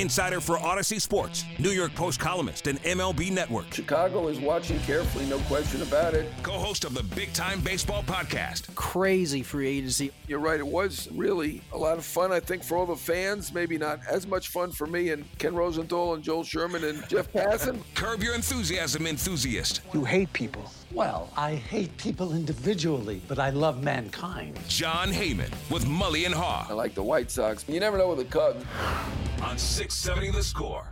insider for Audacy Sports, New York Post columnist, and MLB Network. Chicago is watching carefully, no question about it. Co host of the Big Time Baseball Podcast. Crazy free agency. You're right, it was really a lot of fun, I think, for all the fans. Maybe not as much fun for me and Ken Rosenthal and Joel Sherman and Jeff Passan. Curb your enthusiasm, enthusiast. You hate people. Well, I hate people individually, but I love mankind. Jon Heyman with Mully and Haugh. I like the White Sox. You never know with the Cubs. On 670 The Score.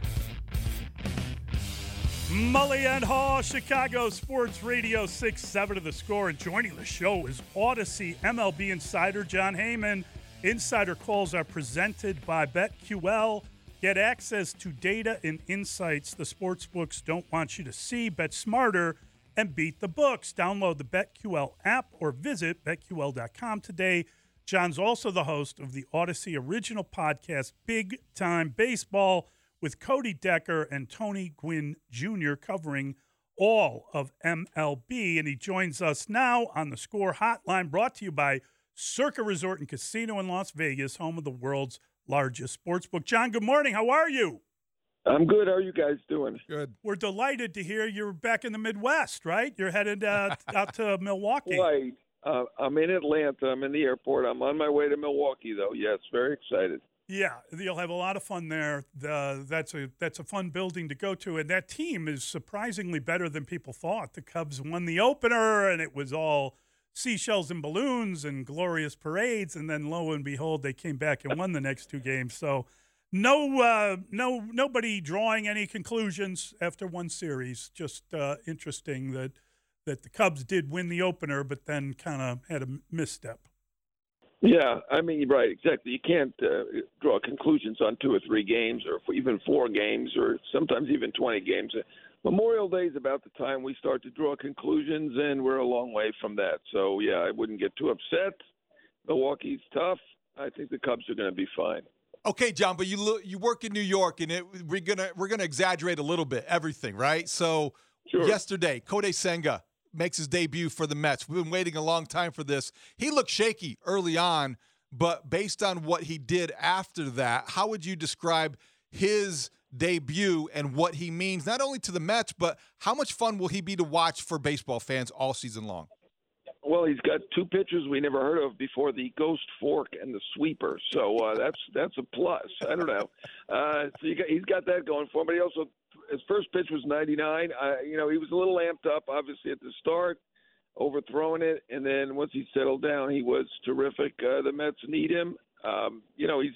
Mully and Haugh, Chicago Sports Radio 6 7 of the score. And joining the show is Audacy MLB insider Jon Heyman. Insider calls are presented by BetQL. Get access to data and insights the sports books don't want you to see. Bet smarter and beat the books. Download the BetQL app or visit betql.com today. Jon's also the host of the Audacy original podcast, Big Time Baseball, with Cody Decker and Tony Gwynn Jr. covering all of MLB. And he joins us now on the Score Hotline, brought to you by Circa Resort and Casino in Las Vegas, home of the world's largest sports book. Jon, good morning. How are you? I'm good. How are you guys doing? Good. We're delighted to hear you're back in the Midwest, right? You're headed uh, out to Milwaukee. Right. Uh, I'm in Atlanta. I'm in the airport. I'm on my way to Milwaukee, though. Yes, very excited. Yeah, you'll have a lot of fun there. The, that's a that's a fun building to go to, and that team is surprisingly better than people thought. The Cubs won the opener, and it was all seashells and balloons and glorious parades, and then lo and behold, they came back and won the next two games. So, no, uh, no, nobody drawing any conclusions after one series. Just uh, interesting that that the Cubs did win the opener, but then kind of had a misstep. Yeah, I mean, right, exactly. You can't uh, draw conclusions on two or three games, or even four games, or sometimes even 20 games. Memorial Day is about the time we start to draw conclusions, and we're a long way from that. So, yeah, I wouldn't get too upset. Milwaukee's tough. I think the Cubs are going to be fine. Okay, Jon, but you look, you work in New York, and it, we're gonna we're gonna exaggerate a little bit everything, right? So Sure. yesterday, Kodai Senga makes his debut for the Mets. We've been waiting a long time for this. He looked shaky early on, but based on what he did after that, how would you describe his debut and what he means not only to the Mets, but how much fun will he be to watch for baseball fans all season long? Well, he's got two pitches we never heard of before: the ghost fork and the sweeper. So uh, that's that's a plus. I don't know. Uh, so got, he's got that going for him. But he also his first pitch was 99. Uh, you know, he was a little amped up, obviously at the start, overthrowing it, and then once he settled down, he was terrific. Uh, the Mets need him. Um, you know, he's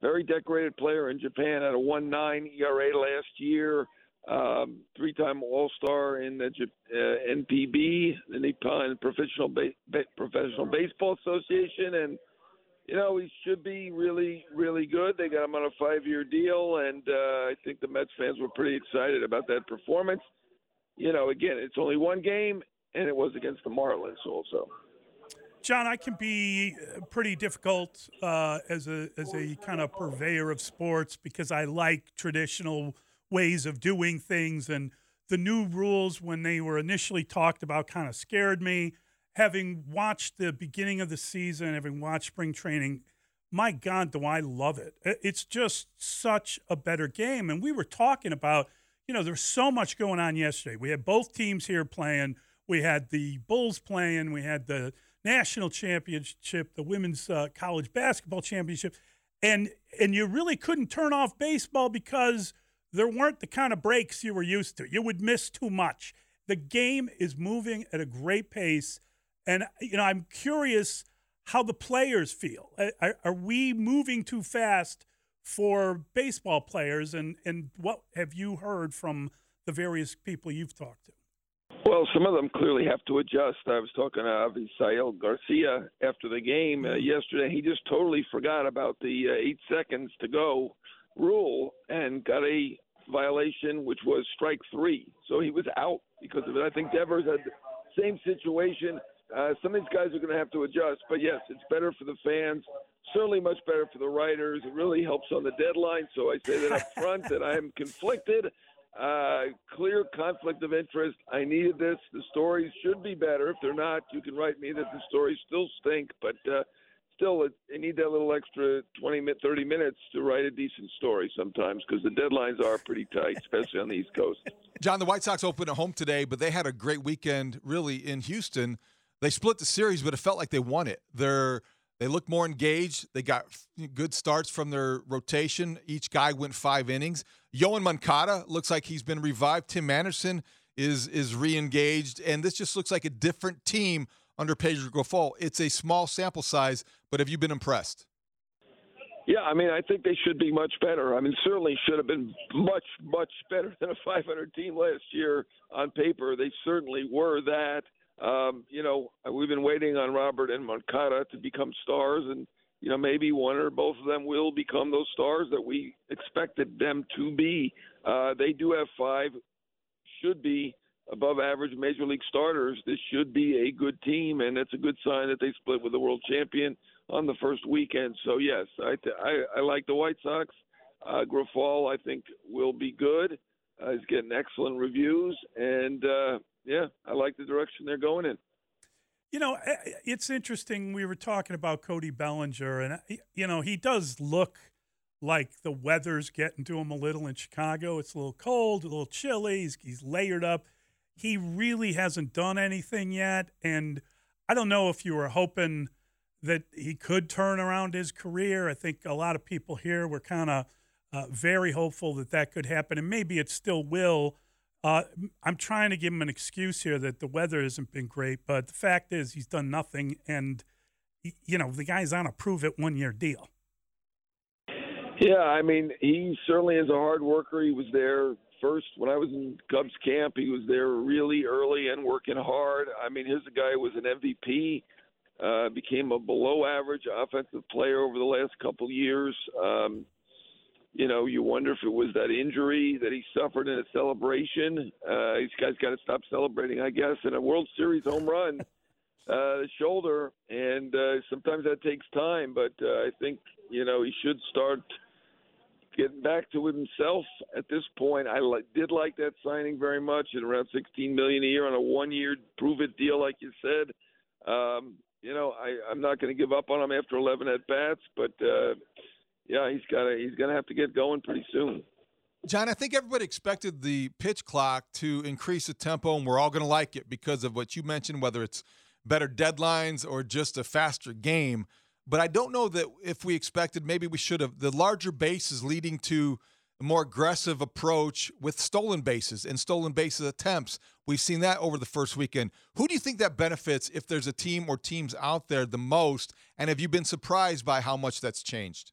very decorated player in Japan. Had a 1.9 ERA last year um, three-time All-Star in the uh, NPB, the Nippon Professional ba- Professional Baseball Association, and you know he should be really, really good. They got him on a five-year deal, and uh, I think the Mets fans were pretty excited about that performance. You know, again, it's only one game, and it was against the Marlins also. Jon, I can be pretty difficult uh, as a as a kind of purveyor of sports because I like traditional ways of doing things and the new rules when they were initially talked about kind of scared me. Having watched the beginning of the season, having watched spring training, my God, do I love it! It- It's just such a better game. And we were talking about, you know, there's so much going on yesterday. We had both teams here playing. We had the Bulls playing. We had the national championship, the women's uh, college basketball championship, and and you really couldn't turn off baseball because there weren't the kind of breaks you were used to. You would miss too much. The game is moving at a great pace, and you know I'm curious how the players feel. Are, are we moving too fast for baseball players? And and what have you heard from the various people you've talked to? Well, some of them clearly have to adjust. I was talking to Avisail Garcia after the game uh, yesterday. He just totally forgot about the uh, eight seconds to go rule and got a violation, which was strike three. So he was out because of it. I think Devers had the same situation. Uh, some of these guys are going to have to adjust, but yes, it's better for the fans. Certainly, much better for the writers. It really helps on the deadline. So I say that up front that I am conflicted. Uh, clear conflict of interest. I needed this. The stories should be better. If they're not, you can write me that the stories still stink, but uh, still, you need that little extra 20, 30 minutes to write a decent story sometimes because the deadlines are pretty tight, especially on the East Coast. Jon, the White Sox opened at home today, but they had a great weekend really in Houston. They split the series, but it felt like they won it. They're they look more engaged. They got good starts from their rotation. Each guy went five innings. Yoan Moncada looks like he's been revived. Tim Anderson is is re-engaged, and this just looks like a different team under Pedro Grifol. It's a small sample size, but have you been impressed? Yeah, I mean, I think they should be much better. I mean, certainly should have been much, much better than a 500 team last year on paper. They certainly were that. Um, you know, we've been waiting on Robert and Moncada to become stars, and you know maybe one or both of them will become those stars that we expected them to be. Uh, they do have five, should be above average major league starters. This should be a good team, and it's a good sign that they split with the world champion on the first weekend. So yes, I I, I like the White Sox. Uh, Grifol, I think, will be good. Uh, he's getting excellent reviews, and uh, yeah, I like the direction they're going in. You know, eh, eh, it's interesting. We were talking about Cody Bellinger, and eh, you know, he does look like the weather's getting to him a little in Chicago. It's a little cold, a little chilly. He's, he's layered up. He really hasn't done anything yet, and I don't know if you were hoping that he could turn around his career. I think a lot of people here were kind of uh, very hopeful that that could happen, and maybe it still will. Uh, I'm trying to give him an excuse here that the weather hasn't been great, but the fact is he's done nothing, and you know the guy's on a prove it one year deal. Yeah, I mean he certainly is a hard worker. He was there first when I was in Cubs camp. He was there really early and working hard. I mean, here's a guy who was an MVP, uh, became a below average offensive player over the last couple years. Um, you know, you wonder if it was that injury that he suffered in a celebration. Uh, these guys got to stop celebrating, I guess, in a World Series home run, uh, the shoulder, and uh, sometimes that takes time. But uh, I think you know he should start getting back to himself at this point. I li- did like that signing very much at around 16 million a year on a one-year prove-it deal, like you said. Um, you know, I, I'm not going to give up on him after 11 at bats, but. Uh, yeah, he's got to he's going to have to get going pretty soon. Jon, I think everybody expected the pitch clock to increase the tempo, and we're all going to like it because of what you mentioned, whether it's better deadlines or just a faster game. But I don't know that if we expected, maybe we should have. The larger bases leading to a more aggressive approach with stolen bases and stolen bases attempts. We've seen that over the first weekend. Who do you think that benefits if there's a team or teams out there the most? And have you been surprised by how much that's changed?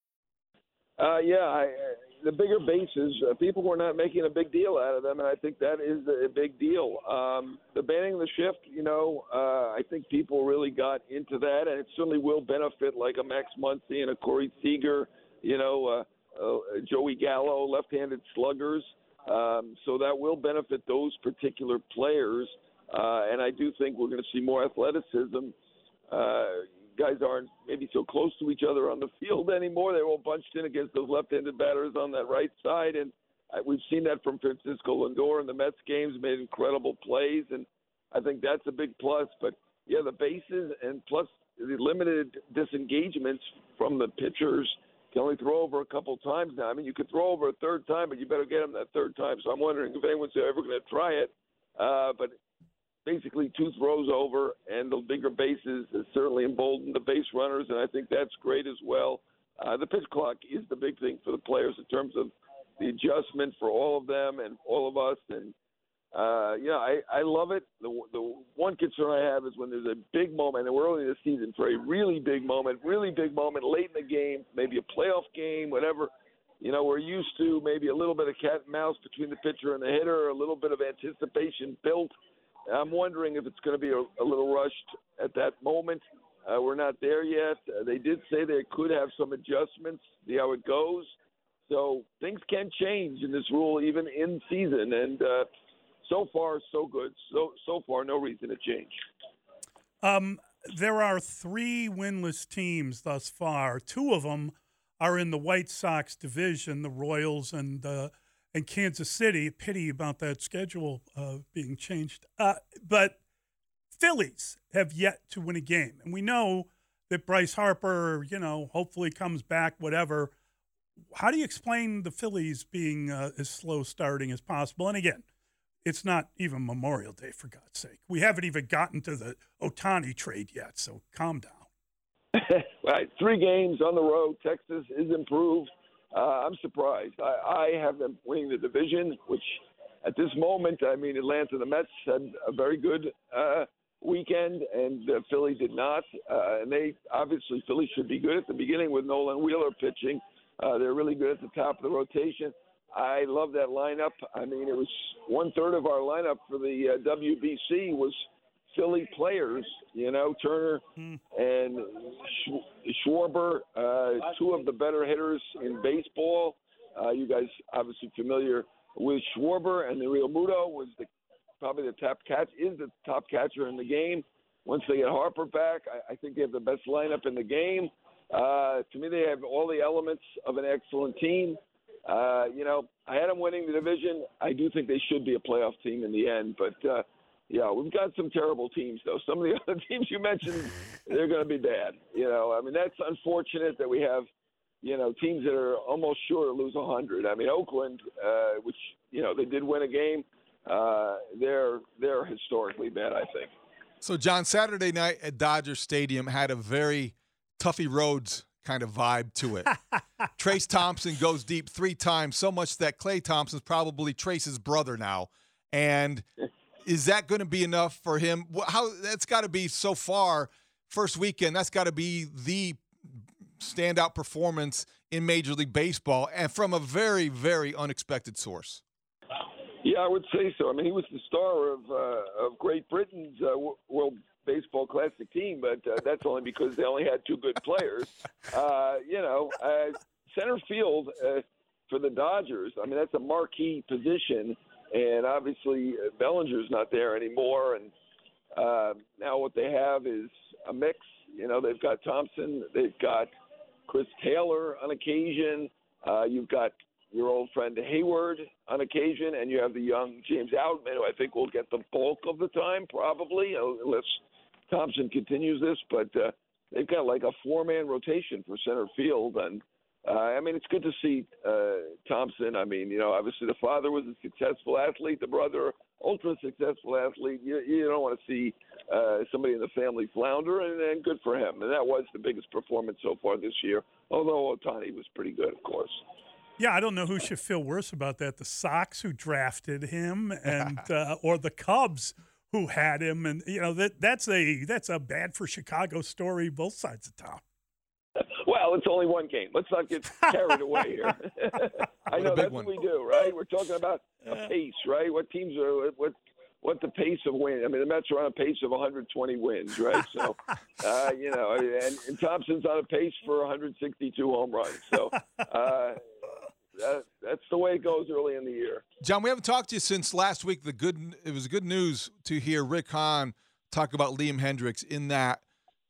Uh, yeah, I, uh, the bigger bases, uh, people were not making a big deal out of them, and I think that is a big deal. Um, the banning the shift, you know, uh, I think people really got into that, and it certainly will benefit like a Max Muncy and a Corey Seager, you know, uh, uh, Joey Gallo, left-handed sluggers. Um, so that will benefit those particular players, uh, and I do think we're going to see more athleticism Uh, guys aren't maybe so close to each other on the field anymore. They're all bunched in against those left-handed batters on that right side, and uh, we've seen that from Francisco Lindor in the Mets games. Made incredible plays, and I think that's a big plus. But yeah, the bases and plus the limited disengagements from the pitchers can only throw over a couple times now. I mean, you could throw over a third time, but you better get them that third time. So I'm wondering if anyone's ever going to try it. Uh, but basically, two throws over and the bigger bases has certainly emboldened the base runners, and I think that's great as well. Uh, the pitch clock is the big thing for the players in terms of the adjustment for all of them and all of us, and uh, yeah, I, I love it. The, the one concern I have is when there's a big moment, and we're early in the season for a really big moment, really big moment late in the game, maybe a playoff game, whatever. You know, we're used to maybe a little bit of cat and mouse between the pitcher and the hitter, a little bit of anticipation built. I'm wondering if it's going to be a, a little rushed at that moment. Uh, we're not there yet. Uh, they did say they could have some adjustments, see how it goes. So things can change in this rule even in season, and uh, so far so good. So so far no reason to change. Um, there are three winless teams thus far. Two of them are in the White Sox division, the Royals and uh, and Kansas City. Pity about that schedule uh, being changed. Uh, but Phillies have yet to win a game, and we know that Bryce Harper, you know, hopefully comes back. Whatever. How do you explain the Phillies being uh, as slow starting as possible? And again, it's not even Memorial Day, for God's sake. We haven't even gotten to the Ohtani trade yet, so calm down. right, three games on the road. Texas is improved. Uh, I'm surprised. I, I have them winning the division, which at this moment, I mean, Atlanta, and the Mets had a very good uh, weekend, and uh, Philly did not. Uh, and they obviously Philly should be good at the beginning with Nolan Wheeler pitching. Uh, they're really good at the top of the rotation. I love that lineup. I mean, it was one third of our lineup for the uh, WBC was Philly players. You know, Turner hmm. and Sch- Schwarber, uh, two of the better hitters in baseball. Uh, you guys obviously familiar with Schwarber, and the Realmuto was the probably the top catch is the top catcher in the game. Once they get Harper back, I, I think they have the best lineup in the game. Uh, to me, they have all the elements of an excellent team. Uh, you know, I had them winning the division. I do think they should be a playoff team in the end, but uh, yeah, we've got some terrible teams though. Some of the other teams you mentioned, they're going to be bad. You know, I mean that's unfortunate that we have, you know, teams that are almost sure to lose a hundred. I mean Oakland, uh, which you know they did win a game, uh, they're they're historically bad. I think. So Jon, Saturday night at Dodger Stadium had a very Tuffy Rhodes kind of vibe to it. Trayce Thompson goes deep three times, so much that Klay Thompson's probably Trayce's brother now. And is that going to be enough for him? How that's got to be so far first weekend. That's got to be the standout performance in Major League Baseball, and from a very, very unexpected source. Yeah, I would say so. I mean, he was the star of uh, of Great Britain's uh, World baseball classic team, but uh, that's only because they only had two good players. Uh, you know, uh, center field uh, for the Dodgers. I mean, that's a marquee position, and obviously uh, Bellinger's not there anymore. And uh, now what they have is a mix. You know, they've got Thompson, they've got Chris Taylor on occasion. Uh, you've got your old friend Heyward on occasion, and you have the young James Outman, who I think will get the bulk of the time, probably, unless Thompson continues this, but uh, they've got like a four man rotation for center field. And uh, I mean, it's good to see uh, Thompson. I mean, you know, obviously the father was a successful athlete, the brother, ultra successful athlete. You, you don't want to see uh, somebody in the family flounder, and, and good for him. And that was the biggest performance so far this year, although Ohtani was pretty good, of course. Yeah, I don't know who should feel worse about that: the Sox who drafted him, and uh, or the Cubs who had him, and you know that that's a that's a bad for Chicago story, both sides of town. Well, it's only one game. Let's not get carried away here. I know that's one. what we do, right? We're talking about a pace, right? What teams are what what the pace of win? I mean, the Mets are on a pace of 120 wins, right? So, uh, you know, and, and Thompson's on a pace for 162 home runs. So, uh, that, that's the way it goes early in the year. Jon, we haven't talked to you since last week. The good it was good news to hear Rick Hahn talk about Liam Hendriks in that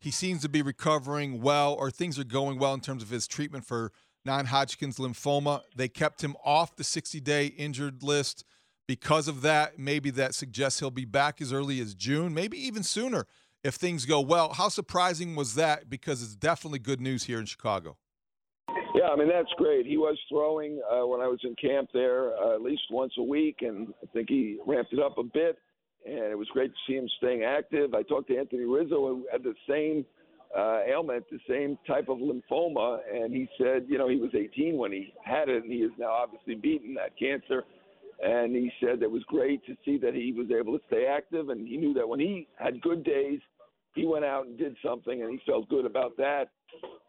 he seems to be recovering well, or things are going well in terms of his treatment for non Hodgkin's lymphoma. They kept him off the 60 day injured list because of that. Maybe that suggests he'll be back as early as June, maybe even sooner if things go well. How surprising was that? Because it's definitely good news here in Chicago. Yeah, I mean that's great. He was throwing uh, when I was in camp there uh, at least once a week, and I think he ramped it up a bit. And it was great to see him staying active. I talked to Anthony Rizzo, who had the same uh, ailment, the same type of lymphoma, and he said, you know, he was 18 when he had it, and he is now obviously beaten that cancer. And he said it was great to see that he was able to stay active, and he knew that when he had good days, he went out and did something, and he felt good about that.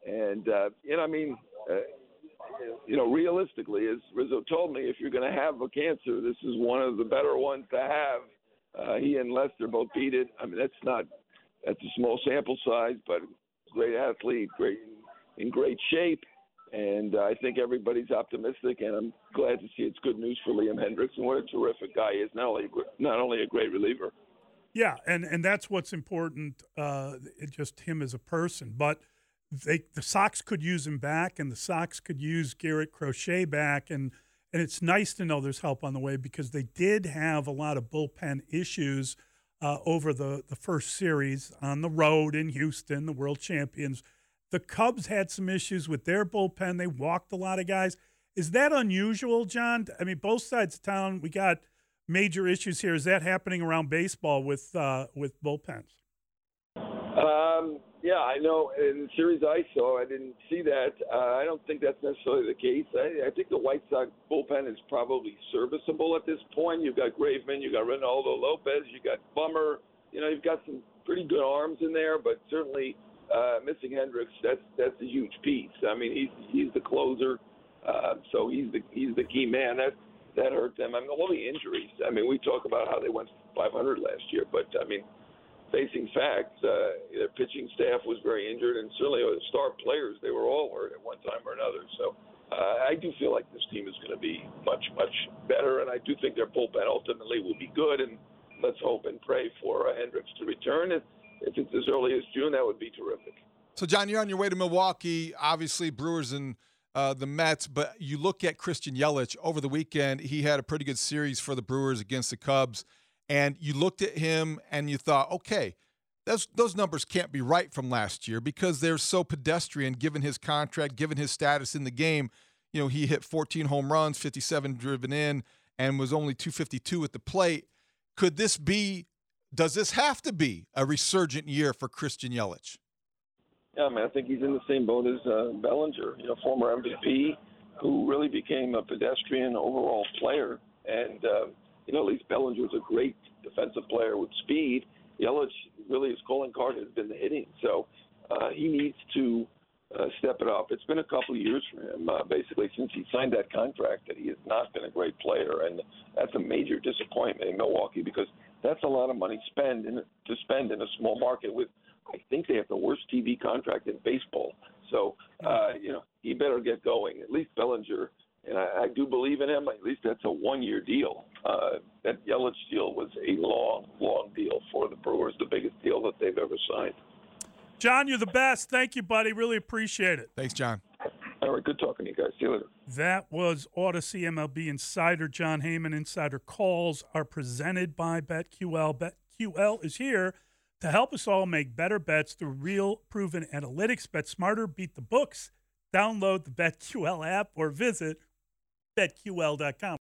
And uh, you know, I mean, uh, you know, realistically, as Rizzo told me, if you're going to have a cancer, this is one of the better ones to have. Uh, he and Lester both beat it. I mean, that's not that's a small sample size, but great athlete, great in great shape, and uh, I think everybody's optimistic. And I'm glad to see it's good news for Liam Hendriks and what a terrific guy he is. Not only not only a great reliever. Yeah, and and that's what's important. Uh, just him as a person, but they the Sox could use him back, and the Sox could use Garrett Crochet back, and and it's nice to know there's help on the way because they did have a lot of bullpen issues uh, over the the first series on the road in Houston, the World Champions. The Cubs had some issues with their bullpen; they walked a lot of guys. Is that unusual, Jon? I mean, both sides of town, we got major issues here. Is that happening around baseball with uh, with bullpens? Um, yeah, I know. In the series I saw, I didn't see that. Uh, I don't think that's necessarily the case. I, I think the White Sox bullpen is probably serviceable at this point. You've got Graveman, you've got Reynaldo Lopez, you've got Bummer. You know, you've got some pretty good arms in there, but certainly uh, missing Hendriks, that's that's a huge piece. I mean, he's he's the closer, uh, so he's the he's the key man. That that hurt them. I mean, all the injuries. I mean, we talk about how they went 500 last year, but I mean facing facts, uh, their pitching staff was very injured, and certainly the star players, they were all hurt at one time or another. So uh, I do feel like this team is going to be much, much better, and I do think their bullpen ultimately will be good. And let's hope and pray for uh, Hendriks to return. And if it's as early as June, that would be terrific. So, Jon, you're on your way to Milwaukee. Obviously, Brewers and uh, the Mets, but you look at Christian Yelich over the weekend. He had a pretty good series for the Brewers against the Cubs and you looked at him and you thought, okay, those those numbers can't be right from last year because they're so pedestrian given his contract, given his status in the game. You know, he hit 14 home runs, 57 driven in, and was only 252 at the plate. Could this be? Does this have to be a resurgent year for Christian Yelich? Yeah, I mean, I think he's in the same boat as uh, Bellinger, you know, former MVP, who really became a pedestrian overall player, and uh, you know, at least Bellinger was a great defensive player with speed. Yelich, really, his calling card has been the hitting. So uh, he needs to uh, step it up. It's been a couple of years for him, uh, basically, since he signed that contract, that he has not been a great player, and that's a major disappointment in Milwaukee because that's a lot of money spend in, to spend in a small market with. I think they have the worst TV contract in baseball. So, uh, you know, he better get going. At least Bellinger and I, I do believe in him. At least that's a one-year deal. Uh, that Yelich deal was a long, long deal for the Brewers, the biggest deal that they've ever signed. Jon, you're the best. Thank you, buddy. Really appreciate it. Thanks, Jon. All right, good talking to you guys. See you later. That was Audacy MLB Insider Jon Heyman. Insider calls are presented by BetQL. BetQL is here to help us all make better bets through real proven analytics. Bet smarter, beat the books. Download the BetQL app or visit betql.com.